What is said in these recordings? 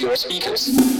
your speakers.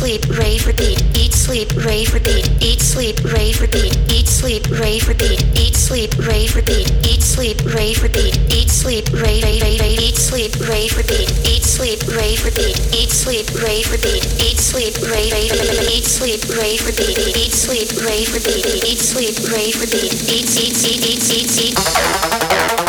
sleep, rave, repeat. Eat, sleep, rave, repeat. Eat, sleep, rave, repeat. Eat, sleep, rave, repeat. Eat, sleep, rave, repeat. Eat, sleep, rave, repeat. Eat, sleep, rave, rave, rave. Eat, sleep, rave, repeat. Eat, sleep, rave, repeat. Eat, sleep, rave, repeat. Eat, sleep, rave, rave, rave. Eat, sleep, rave, repeat. Eat, sleep, rave, repeat. Eat, sleep, rave, repeat. Eat, eat, eat, eat, eat, eat.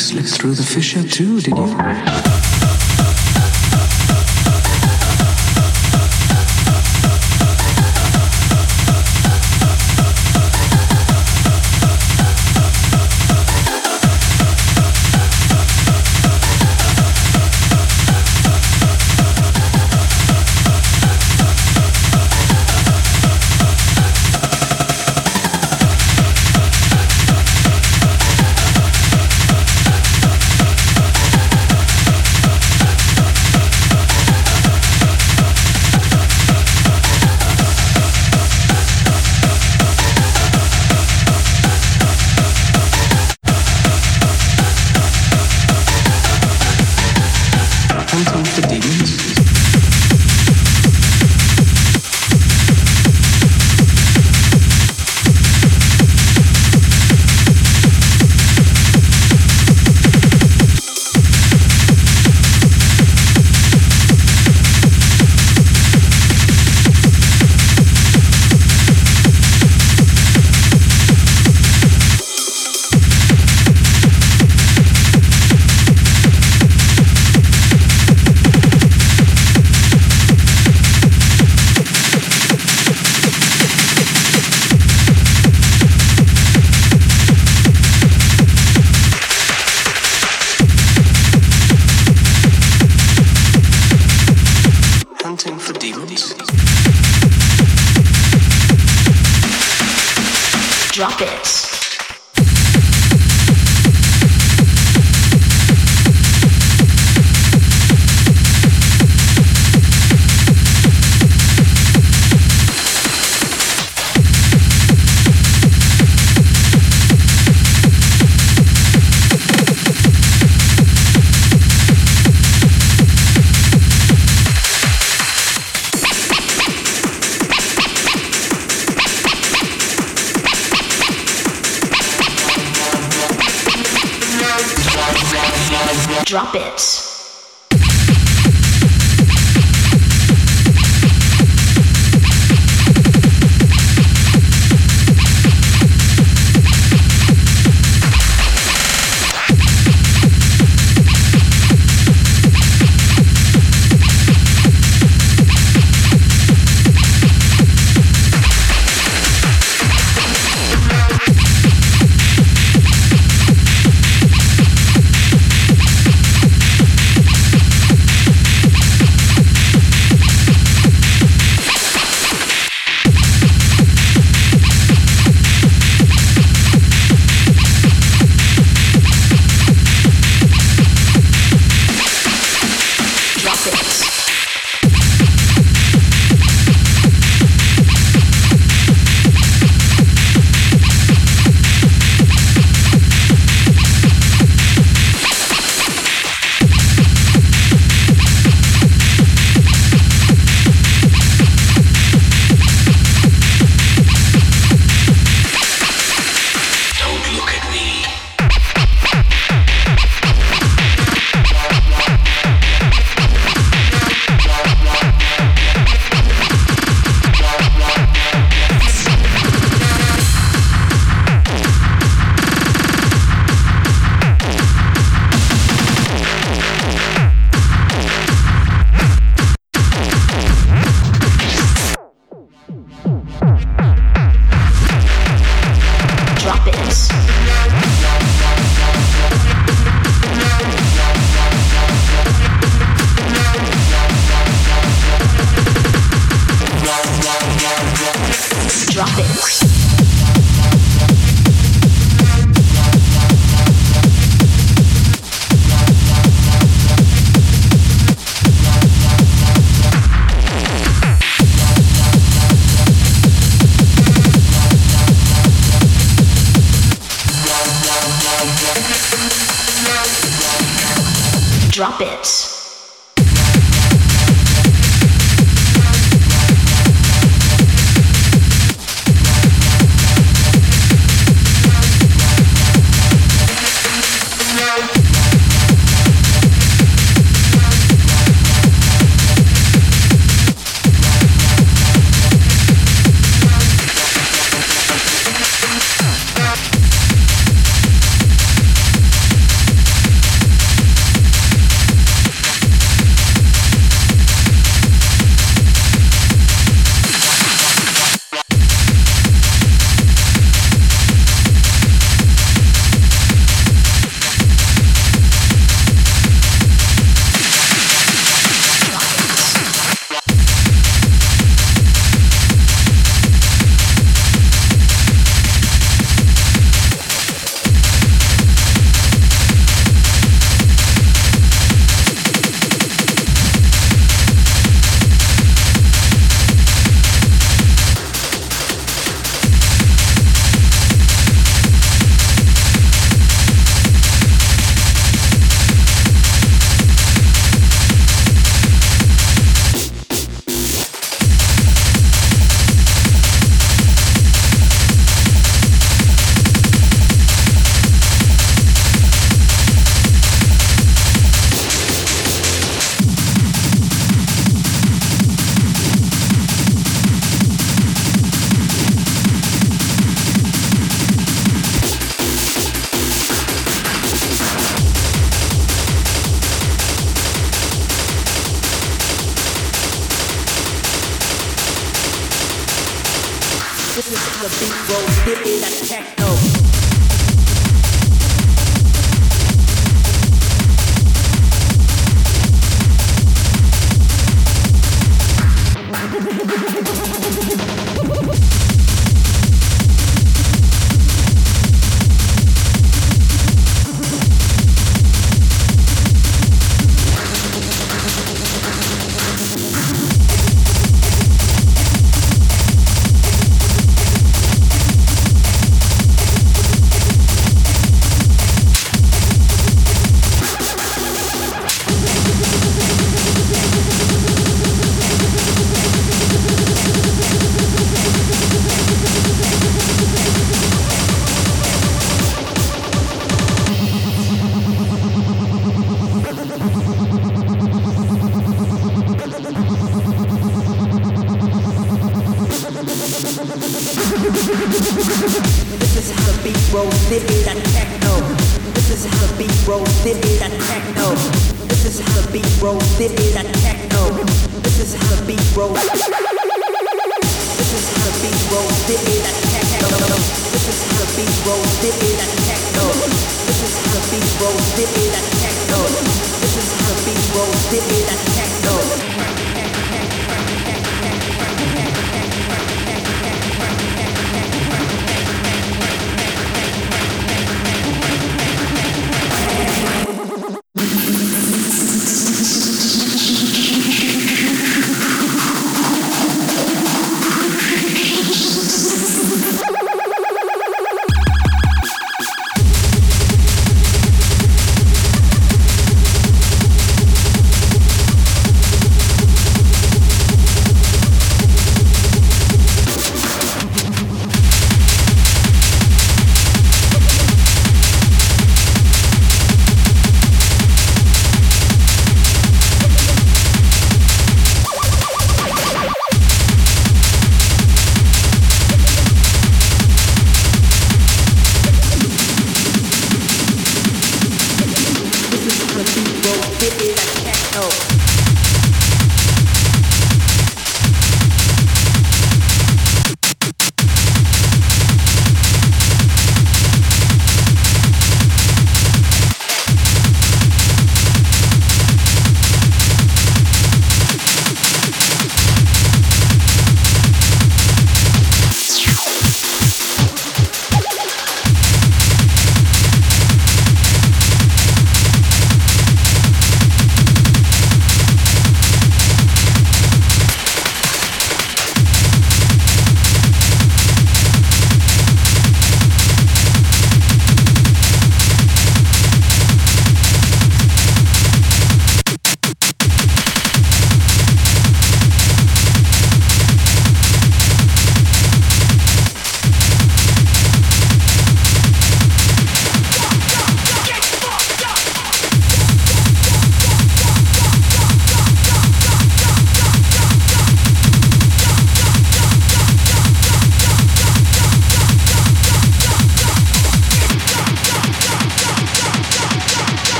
slipped through the fissure too, did you?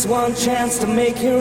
Just one chance to make it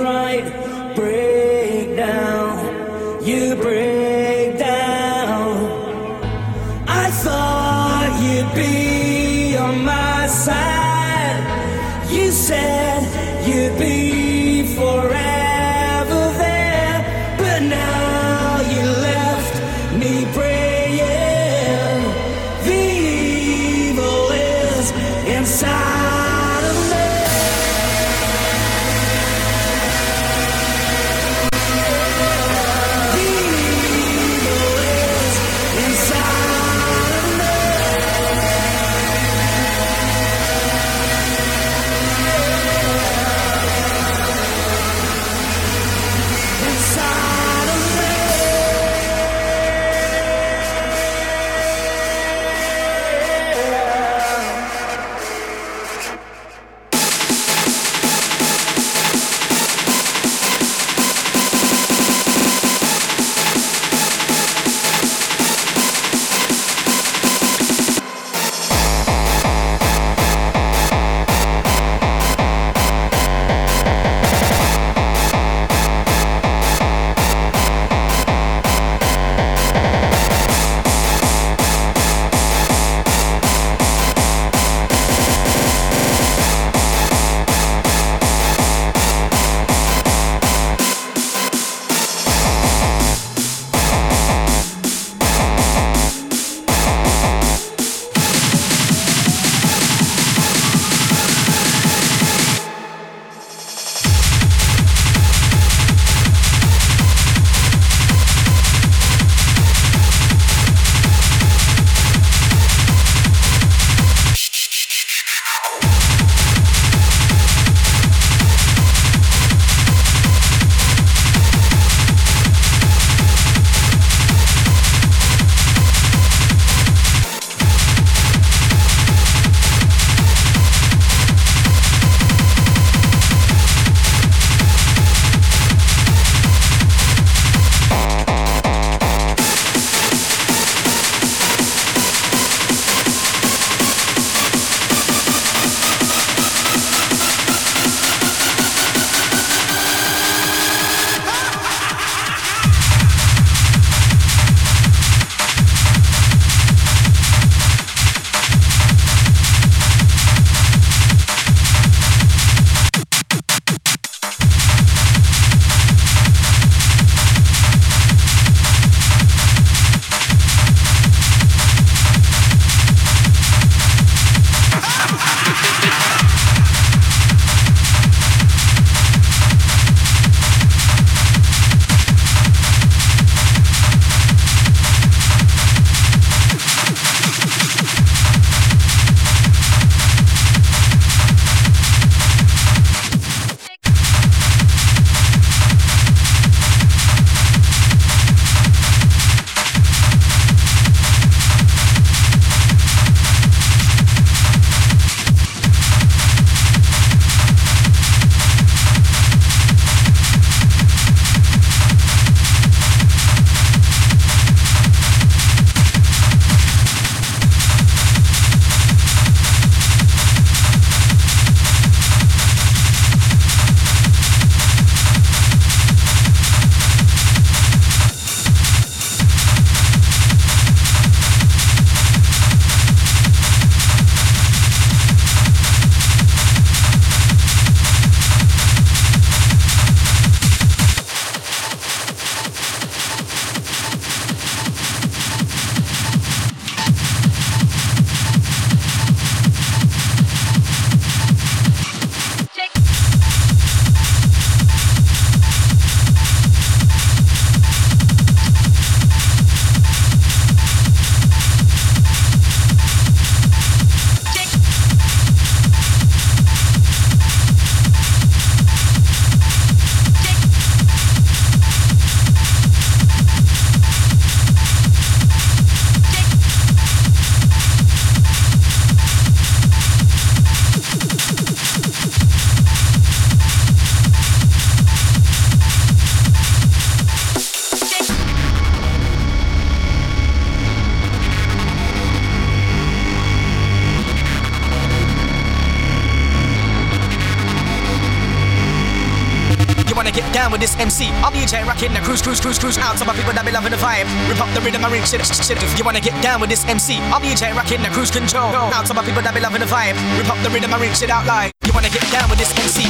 DJ rocking the cruise, cruise, cruise, cruise out. Some of people that be loving the vibe. Rip up the rhythm and reach shit, shit. If you wanna get down with this MC, I'm DJ rocking the cruise control. Out. Some of people that be loving the vibe. Rip up the rhythm and reach it out like. You wanna get down with this MC?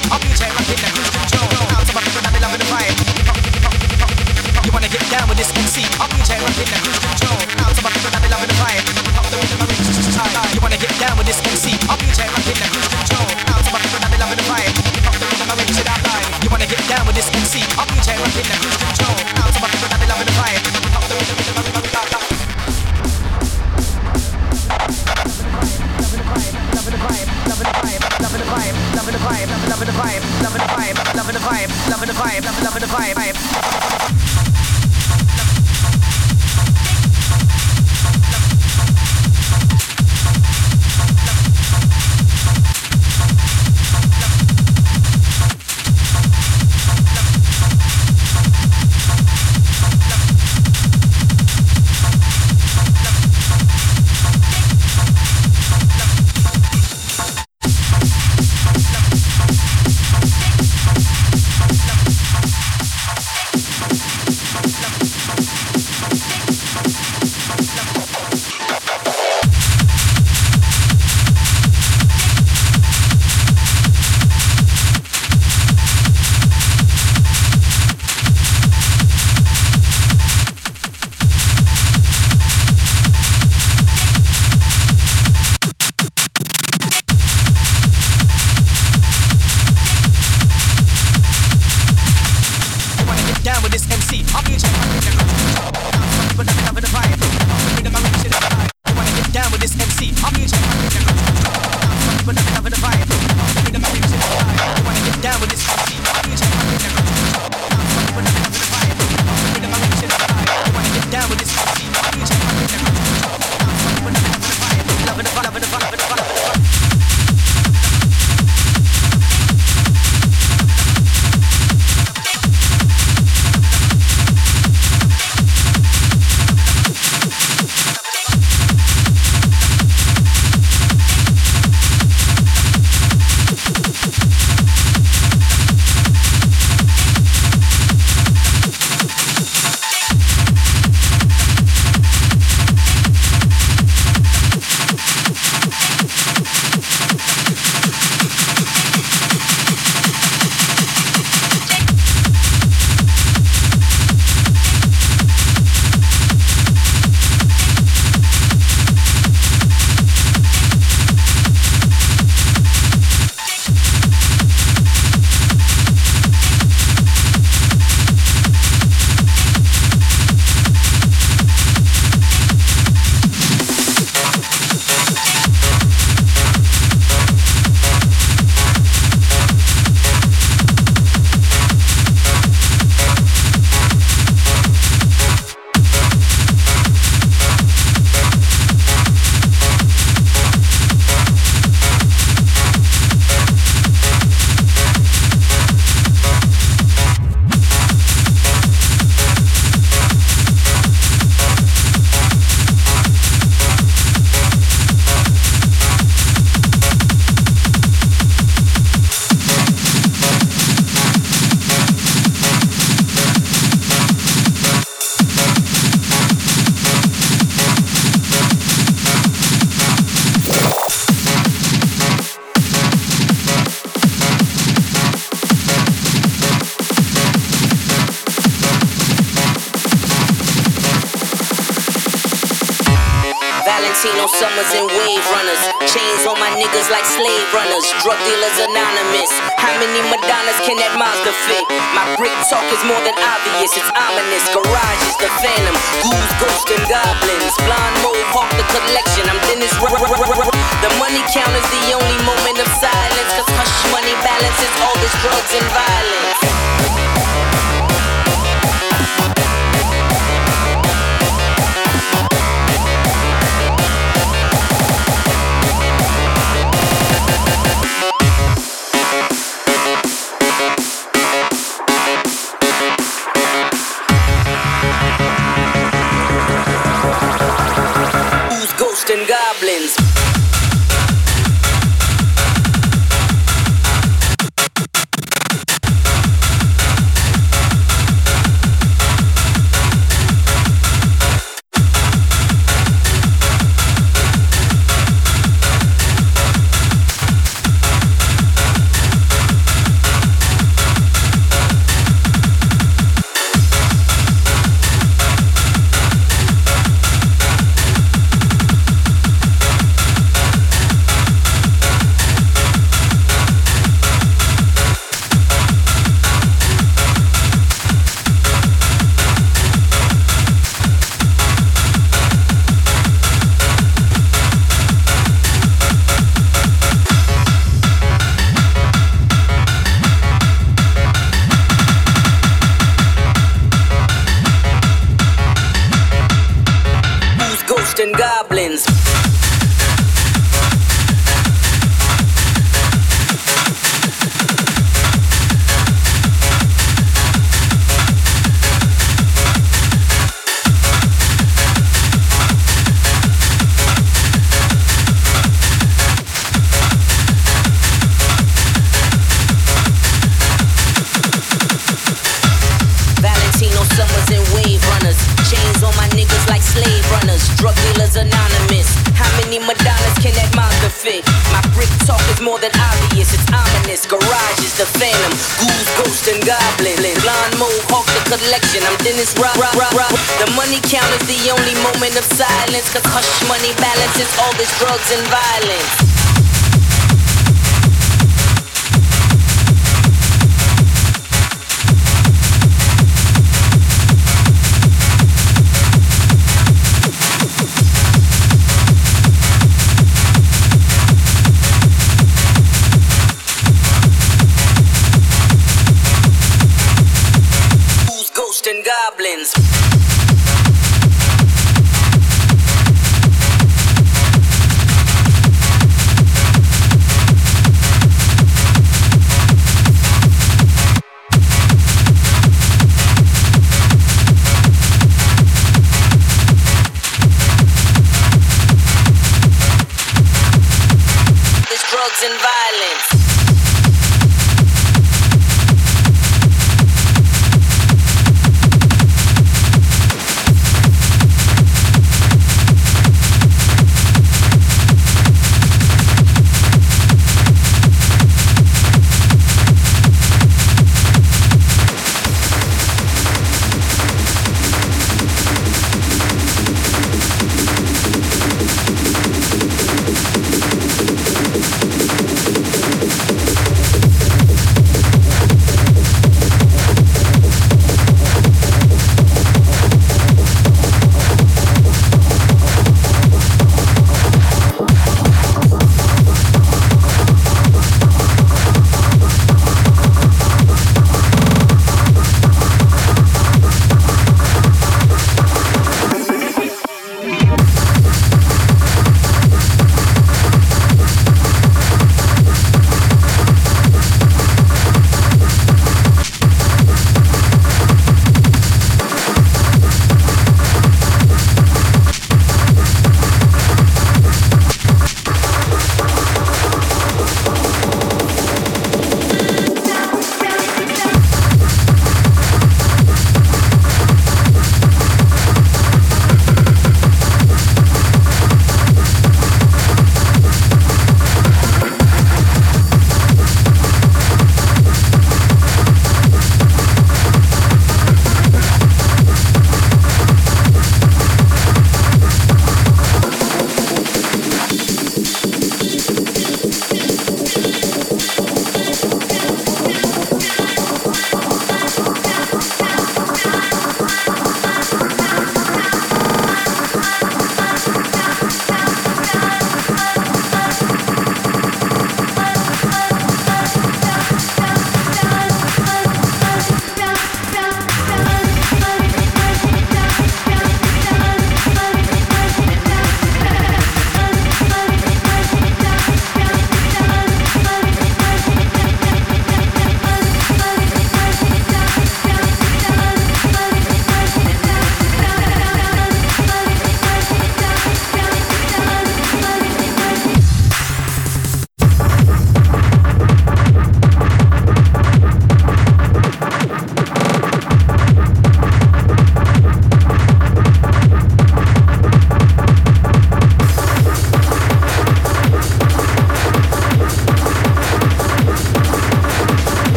is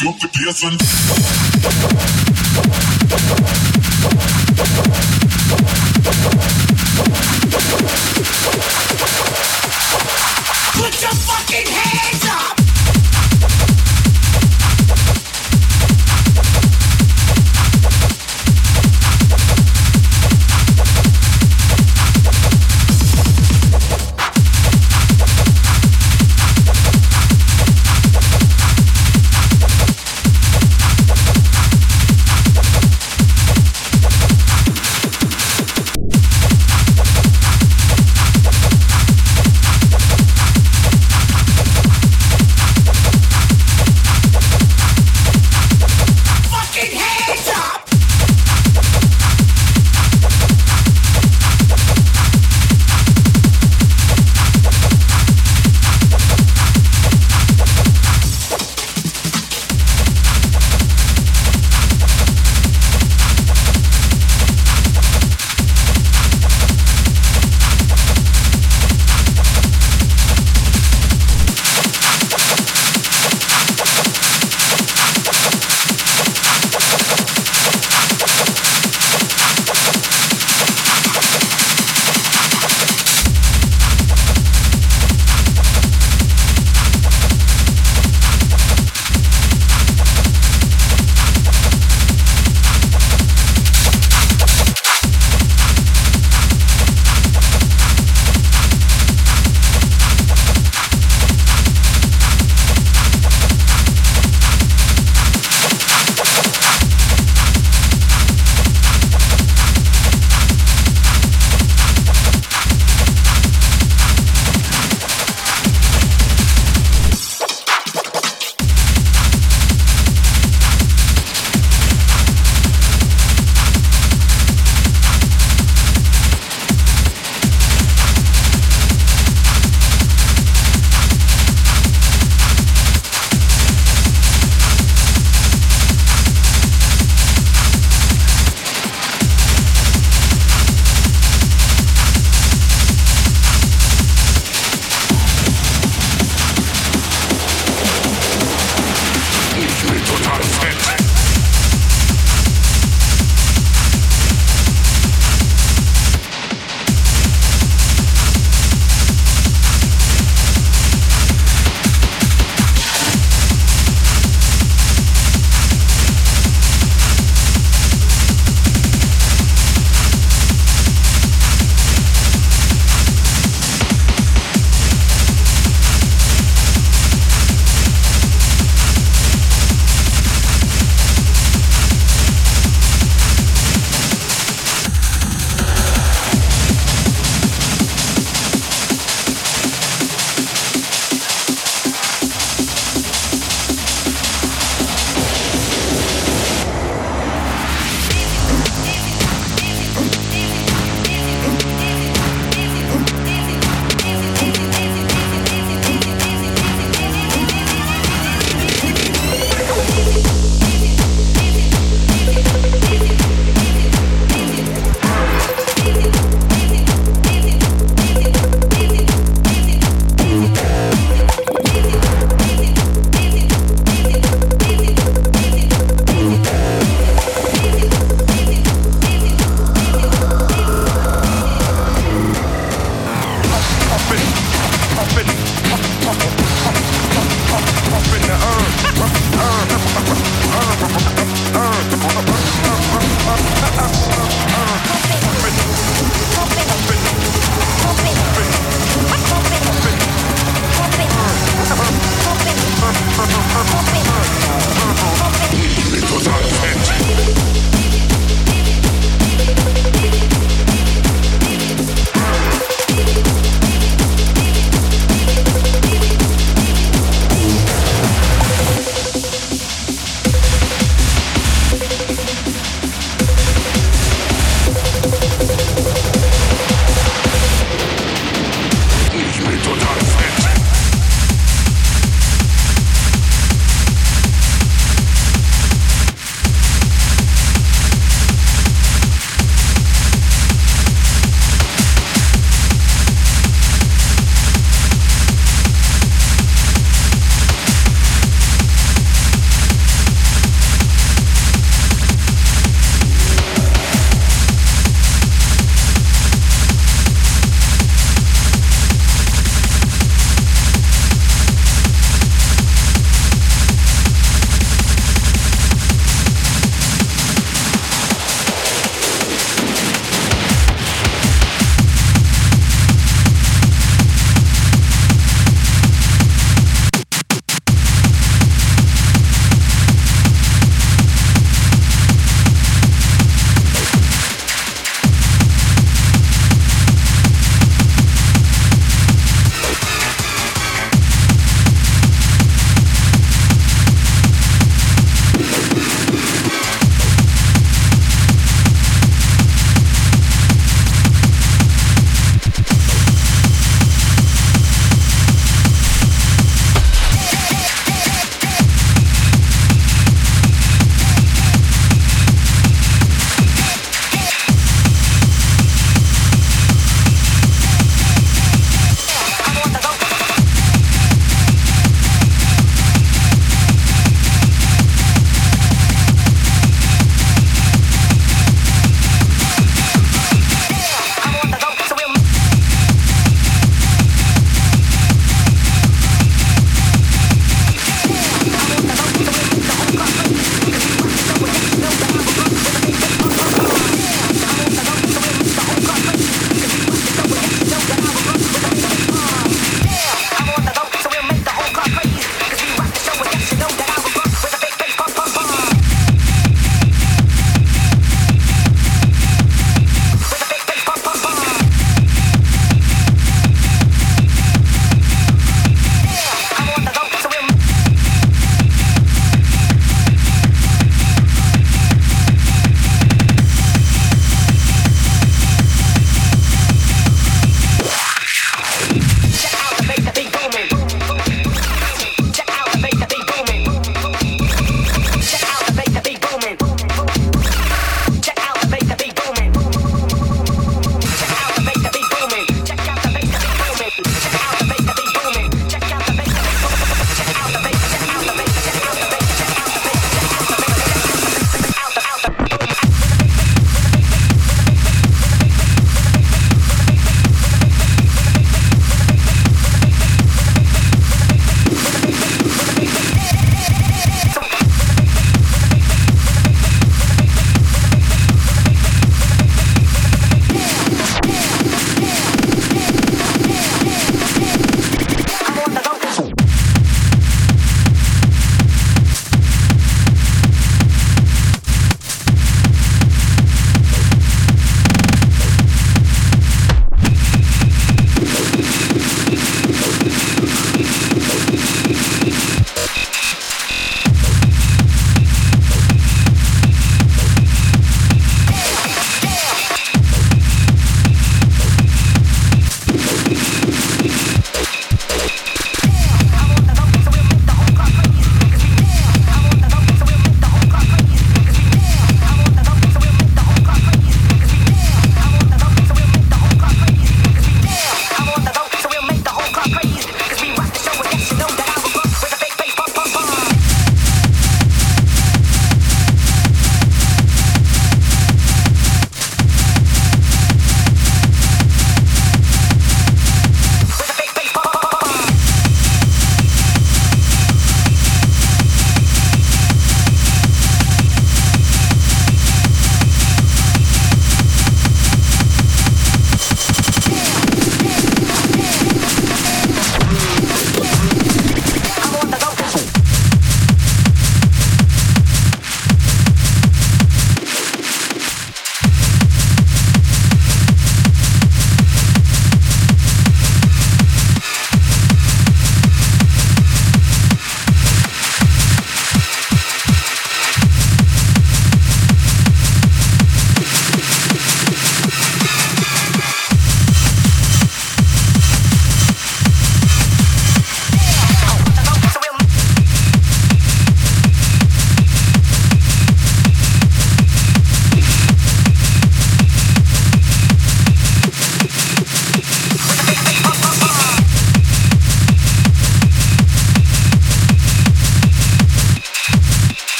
Gruppe dir sind.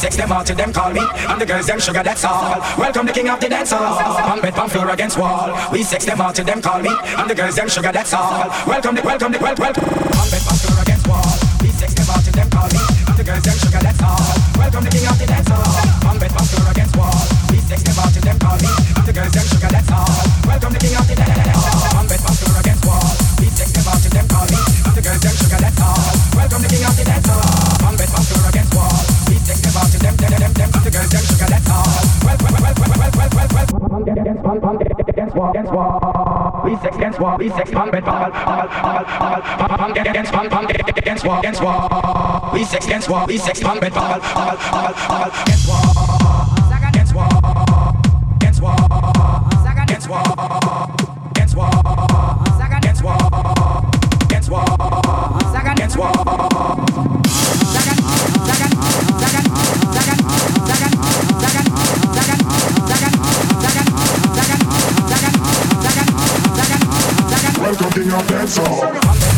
To them call me. And the girls them sugar, that's all. Welcome the king of the dance hall. Pump it, pump floor against wall. We sex them all to them call me. And the girls them sugar, that's all. Welcome the, welcome the, welcome, welcome. Against wall, we sex pump it, pump, pump, pump, pump, pump, pump against, pump, pump against wall, against wall. We sex against wall, we sex pump it, pump, pump, pump, pump against wall, Welcome to your dance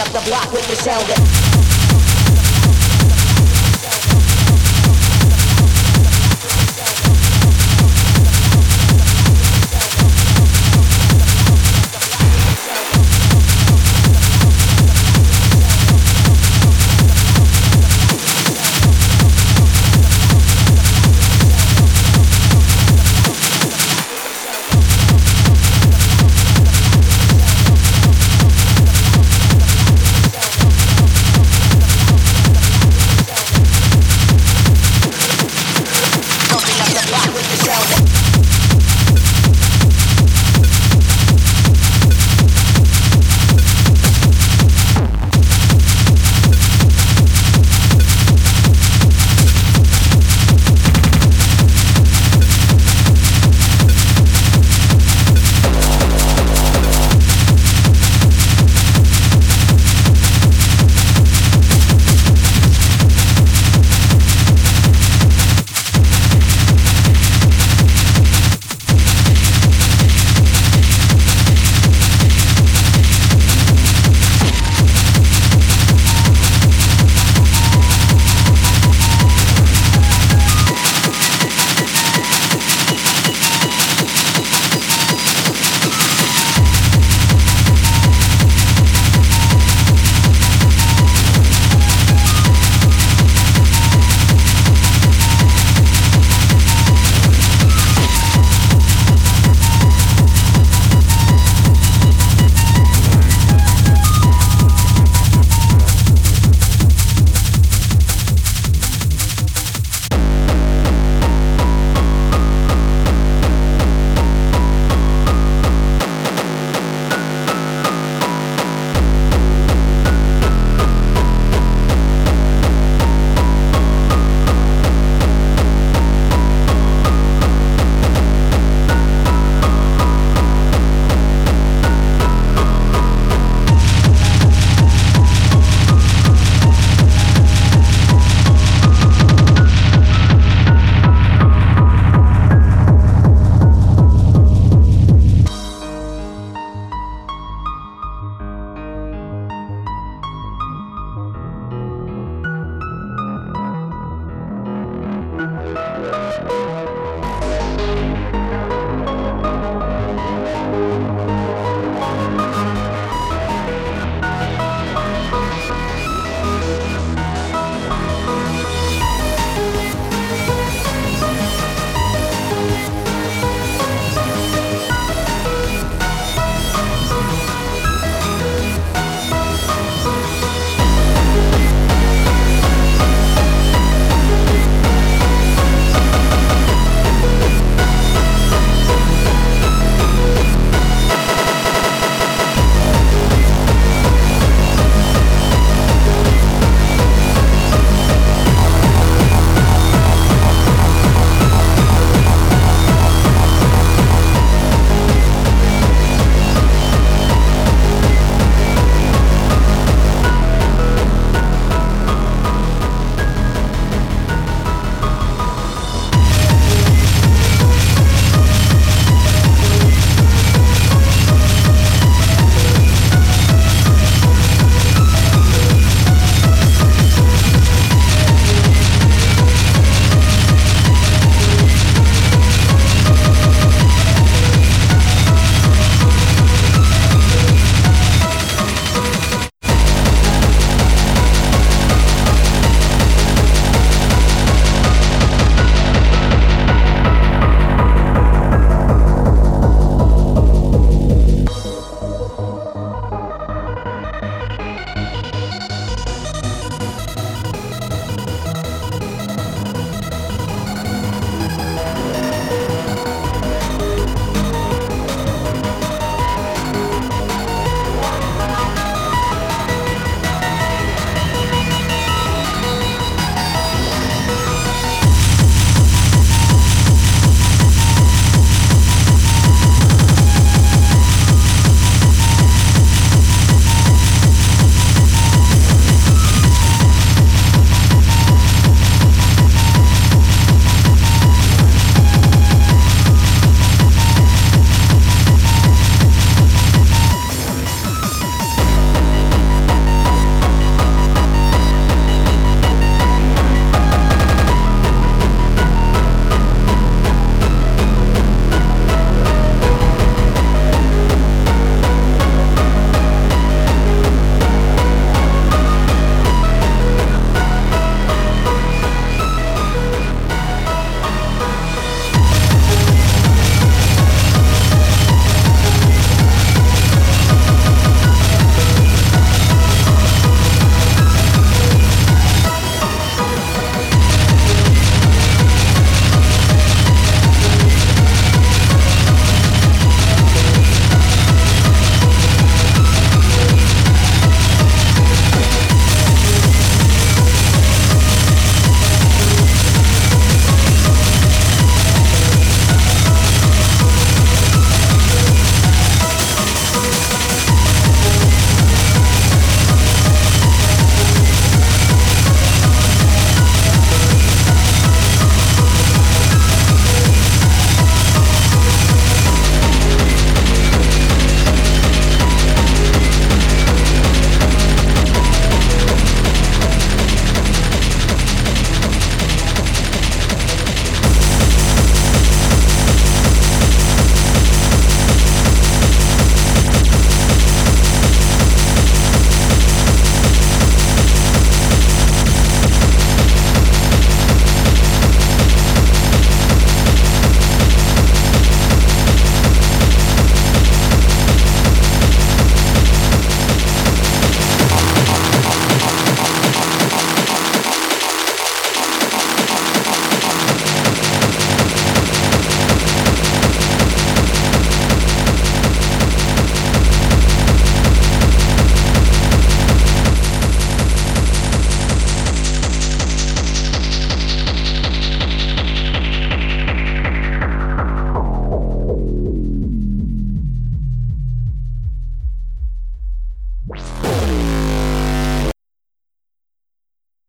up the block with your shoulder.